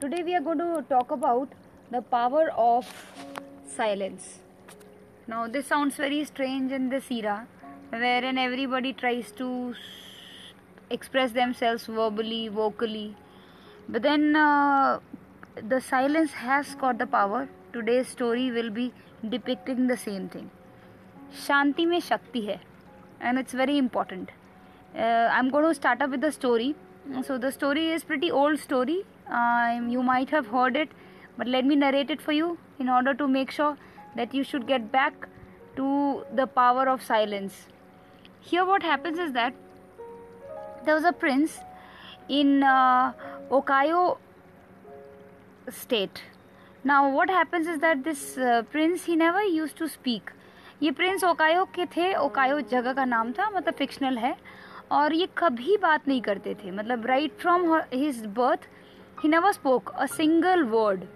today we are going to talk about the power of silence. Now, this sounds very strange in this era wherein everybody tries to express themselves verbally, vocally, but then uh, the silence has got the power. Today's story will be depicting the same thing. Shanti में शक्ति है and it's very important. Uh, I'm going to start up with the story. So the story is pretty old story. Uh, you might have heard it, but let me narrate it for you in order to make sure that you should get back to the power of silence. Here, what happens is that there was a prince in uh, Ohio state. Now, what happens is that this uh, prince he never used to speak. ये prince ओकायो के थे ओकायो जगह का नाम था मतलब fictional है और ये कभी बात नहीं करते थे मतलब right from his birth He never spoke a single word.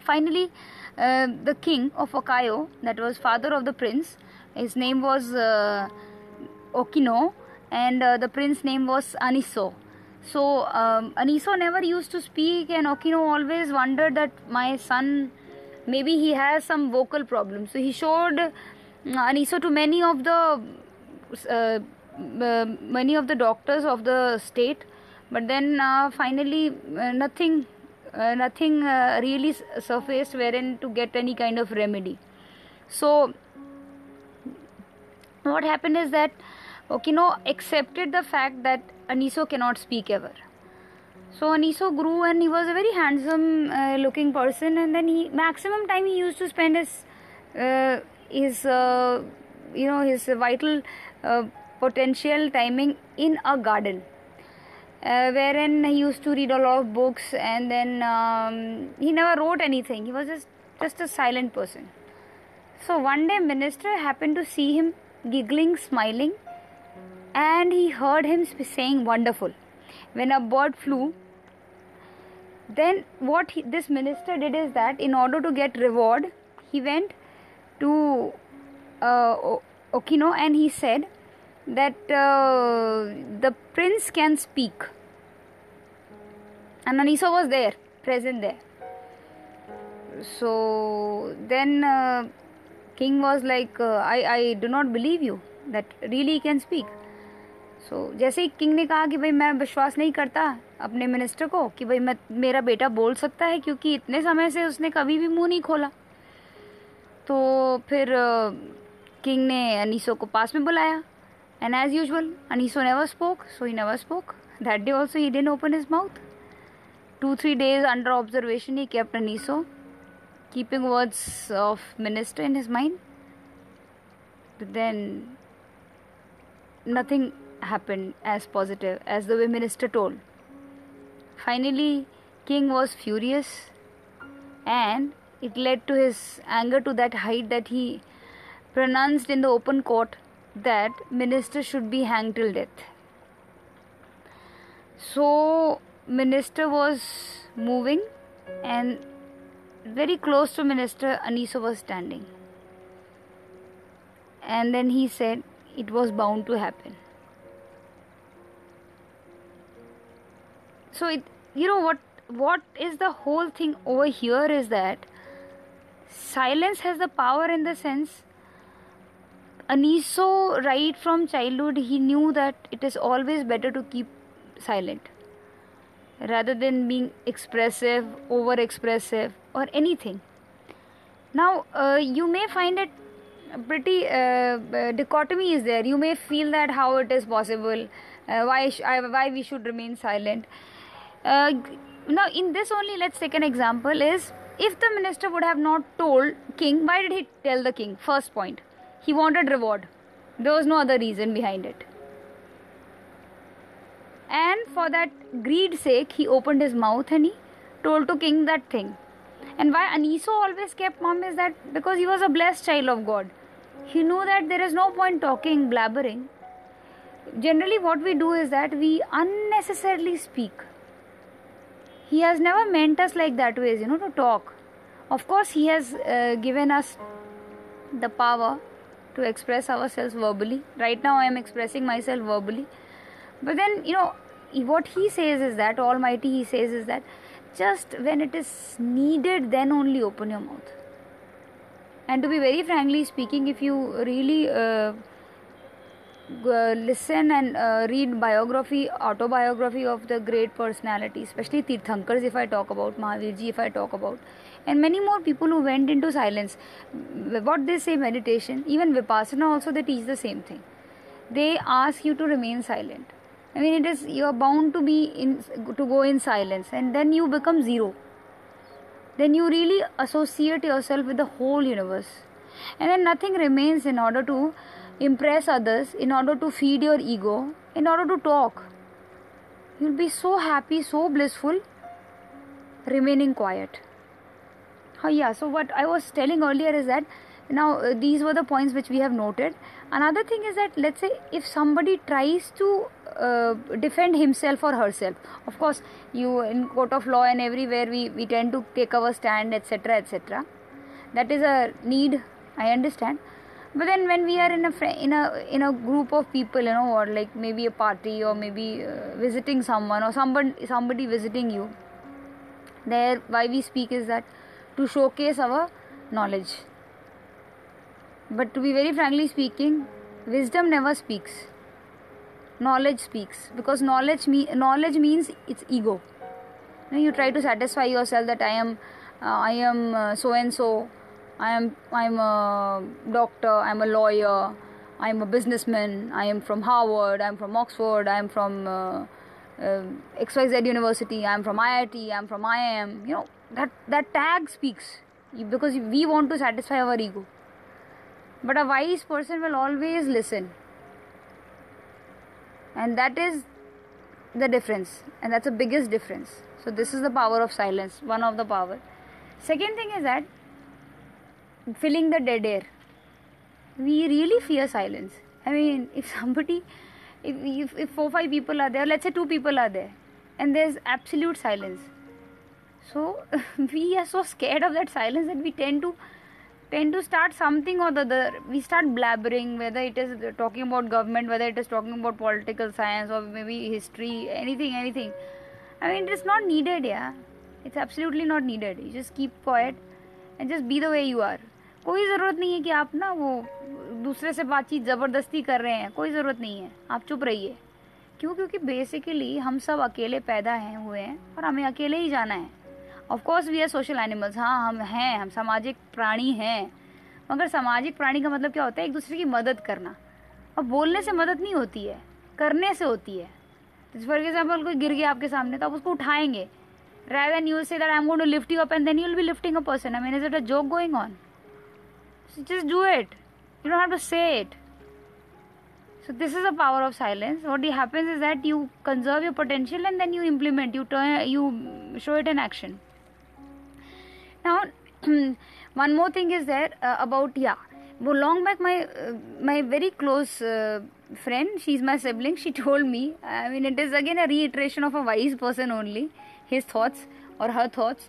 Finally, uh, the king of Okayo, that was father of the prince, his name was uh, Okino, and uh, the prince's name was Aniso. So um, Aniso never used to speak, and Okino always wondered that my son, maybe he has some vocal problem. So he showed mm, Aniso to many of the uh, uh, many of the doctors of the state but then uh, finally uh, nothing uh, nothing really surfaced wherein to get any kind of remedy. So what happened is that okino accepted the fact that aniso cannot speak ever. So aniso grew and he was a very handsome uh, looking person and then he maximum time he used to spend his uh, his uh, you know his vital potential timing in a garden uh, wherein he used to read a lot of books and then um, he never wrote anything. He was just just a silent person. So one day minister happened to see him giggling smiling and he heard him saying wonderful. When a bird flew then what he, this minister did is that in order to get reward he went to uh, okino and he said that uh, the prince can speak and aniso was there present there so then uh, king was like uh, I, I do not believe you that really he can speak so so, जैसे ही king ने कहा कि भाई मैं विश्वास नहीं करता अपने मिनिस्टर को कि भाई मैं मेरा बेटा बोल सकता है क्योंकि इतने समय से उसने कभी भी मुँह नहीं खोला तो फिर किंग ने अनीसो को पास में बुलाया And as usual, Aniso never spoke, so he never spoke. That day also, he didn't open his mouth. Two, three days under observation, he kept Aniso, keeping words of minister in his mind. But then, nothing happened as positive as the way minister told. Finally, king was furious and it led to his anger to that height that he pronounced in the open court that minister should be hanged till death. So minister was moving and very close to minister aniso was standing. And then he said it was bound to happen. So it you know what what is the whole thing over here is that silence has the power in the sense aniso right from childhood he knew that it is always better to keep silent rather than being expressive over expressive or anything. Now uh, you may find it pretty uh, dichotomy is there. You may feel that how it is possible uh, why sh- why we should remain silent. Now in this only let's take an example is if the minister would have not told king why did he tell the king? First point he wanted reward. There was no other reason behind it. And for that greed sake he opened his mouth and he told to king that thing. And why aniso always kept mum is that because he was a blessed child of god. He knew that there is no point talking blabbering. Generally what we do is that we unnecessarily speak. He has never meant us like that ways you know to talk. Of course he has uh, given us the power to express ourselves verbally. Right now i am expressing myself verbally. But then you know what he says is that almighty he says is that just when it is needed then only open your mouth. And to be very frankly speaking if you really uh, uh, listen and uh, read biography autobiography of the great personality especially tirthankars if i talk about mahavirji if i talk about and many more people who went into silence. What they say meditation even vipassana also they teach the same thing. They ask you to remain silent. I mean it is you are bound to be in to go in silence and then you become zero. Then you really associate yourself with the whole universe. And then nothing remains in order to impress others, in order to feed your ego, in order to talk. You'll be so happy, so blissful, remaining quiet. Oh, yeah, so what I was telling earlier is that now uh, these were the points which we have noted. Another thing is that let's say if somebody tries to uh, defend himself or herself, of course, you in court of law and everywhere we, we tend to take our stand, etc. etc. That is a need, I understand but then when we are in a in a in a group of people you know or like maybe a party or maybe uh, visiting someone or somebody somebody visiting you there why we speak is that to showcase our knowledge. But to be very frankly speaking wisdom never speaks. Knowledge speaks. Because knowledge me knowledge means it's ego. You, know, you try to satisfy yourself that i am uh, i am so and so I am I'm a doctor, I'm a lawyer, I'm a businessman, I am from Harvard, I'm from Oxford, I'm from uh, uh, XYZ University, I'm from IIT, I'm from IIM. You know that that tag speaks because we want to satisfy our ego. But a wise person will always listen, and that is the difference, and that's the biggest difference. So this is the power of silence, one of the power. Second thing is that filling the dead air. We really fear silence. I mean, if somebody, if, if, if four five people are there, let's say two people are there, and there's absolute silence. So we are so scared of that silence that we tend to tend to start something or the other. We start blabbering, whether it is talking about government, whether it is talking about political science or maybe history, anything, anything. I mean, it's not needed, yeah. It's absolutely not needed. You just keep quiet and just be the way you are. कोई ज़रूरत नहीं है कि आप ना वो दूसरे से बातचीत ज़बरदस्ती कर रहे हैं कोई ज़रूरत नहीं है आप चुप रहिए क्यों क्योंकि बेसिकली हम सब अकेले पैदा हैं हुए हैं और हमें अकेले ही जाना है of course we are social animals हाँ हम हैं, हम सामाजिक प्राणी हैं। मगर सामाजिक प्राणी का मतलब क्या होता है? एक दूसरे की मदद करना। और बोलने से मदद नहीं होती है, करने से होती है। तो फॉर एग्ज़ाम्पल कोई गिर गया आपके सामने तो आप उसको उठाएँगे। Rather an use say that I am going to up and then you be lifting a person I mean is it a joke going on so just do it you don't to say it so this is a power of silence what you happens is that you conserve your potential and then you implement you turn show it an action Now, one more thing is there uh, about yeah. Long back, my uh, my very close uh, friend, she's my sibling. She told me. I mean, it is again a reiteration of a wise person only. His thoughts or her thoughts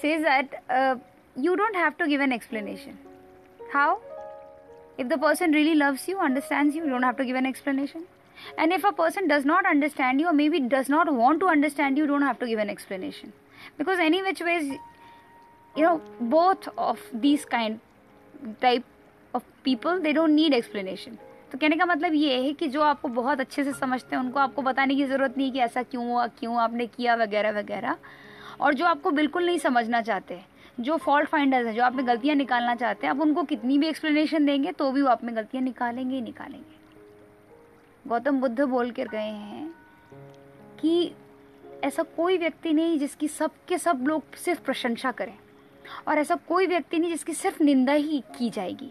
says that uh, you don't have to give an explanation how? If the person really loves you, understands you, you don't have to give an explanation. And if a person does not understand you or maybe does not want to understand you, you don't have to give an explanation. Because any which ways, you know, both of these kind type of people, they don't need explanation. तो कहने का मतलब ये है कि जो आपको बहुत अच्छे से समझते हैं उनको आपको बताने की ज़रूरत नहीं कि ऐसा क्यों हुआ क्यों आपने किया वगैरह वगैरह। और जो आपको बिल्कुल नहीं समझना चाहते जो फॉल्ट फाइंडर्स हैं जो आप में गलतियाँ निकालना चाहते हैं आप उनको कितनी भी एक्सप्लेनेशन देंगे तो भी वो आप में गलतियाँ निकालेंगे ही निकालेंगे। गौतम बुद्ध बोल कर गए हैं कि ऐसा कोई व्यक्ति नहीं जिसकी सब के सब लोग सिर्फ़ प्रशंसा करें। और ऐसा कोई व्यक्ति नहीं जिसकी सिर्फ़ निंदा ही की जाएगी।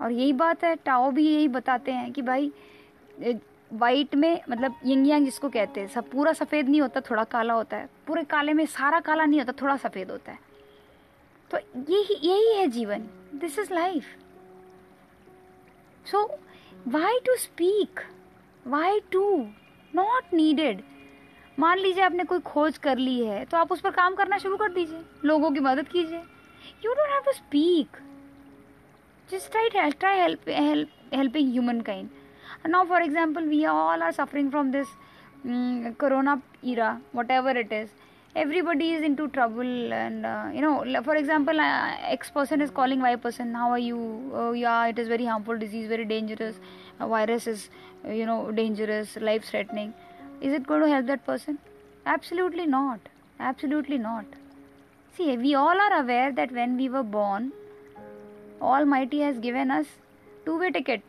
और यही बात है टाओ भी यही बताते हैं कि भाई वाइट में मतलब यंग यांग जिसको कहते हैं, सब पूरा सफ़ेद नहीं होता, थोड़ा काला होता है। पूरे काले में सारा काला नहीं होता, थोड़ा सफ़ेद होता है। तो यही यही है जीवन। This is life so why to speak why to not needed मान लीजिए आपने कोई खोज कर ली है तो आप उस पर काम करना शुरू कर दीजिए। लोगों की मदद कीजिए। You don't have to speak just try try help helping humankind now for example we all are suffering from this corona era whatever it is everybody is into trouble and you know for example X person is calling Y person how are you या it is very harmful disease very dangerous virus is you know dangerous life threatening is it going to help that person? Absolutely not. Absolutely not. See we all are aware that when we were born almighty has given us two way ticket.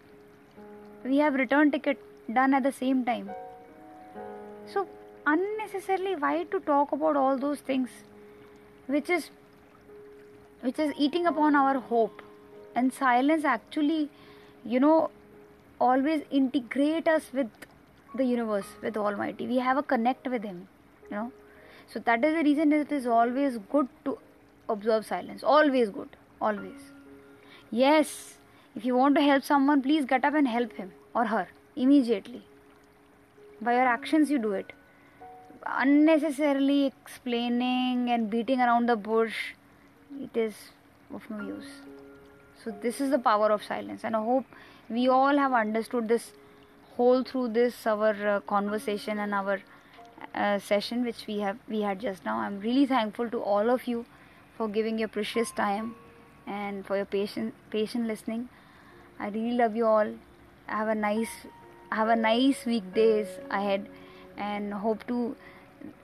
We have return ticket done at the same time. So unnecessarily why to talk about all those things which is which is eating upon our hope? And silence actually you know always integrate us with the universe with almighty. We have a connect with him you know. So that is the reason it is always good to observe silence. Always good always. Yes if you want to help someone please get up and help him or her immediately. By your actions you do it. Unnecessarily explaining and beating around the bush, it is of no use. So, this is the power of silence, and I hope we all have understood this whole through this our uh, conversation and our uh, session which we have we had just now. I'm really thankful to all of you for giving your precious time and for your patient patient listening. I really love you all. Have a nice have a nice weekdays ahead and hope to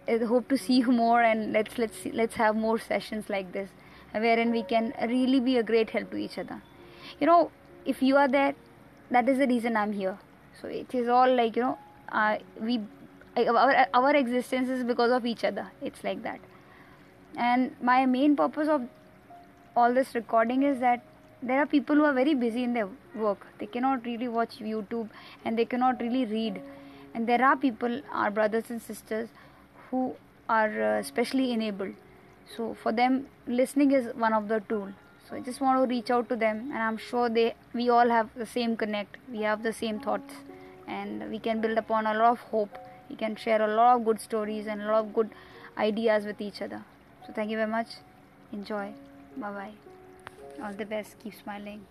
uh, hope to see you more and let's let's let's have more sessions like this wherein we can really be a great help to each other you know if you are there that is the reason i'm here so it is all like you know uh, we our, our existence is because of each other. It's like that. And my main purpose of all this recording is that there are people who are very busy in their work. They cannot really watch youtube and they cannot really read. And there are people our brothers and sisters who are uh, specially enabled. So for them listening is one of the tool so i just want to reach out to them and i'm sure they we all have the same connect. We have the same thoughts and we can build upon a lot of hope. We can share a lot of good stories and a lot of good ideas with each other. So thank you very much. Enjoy. Bye bye all the best. Keep smiling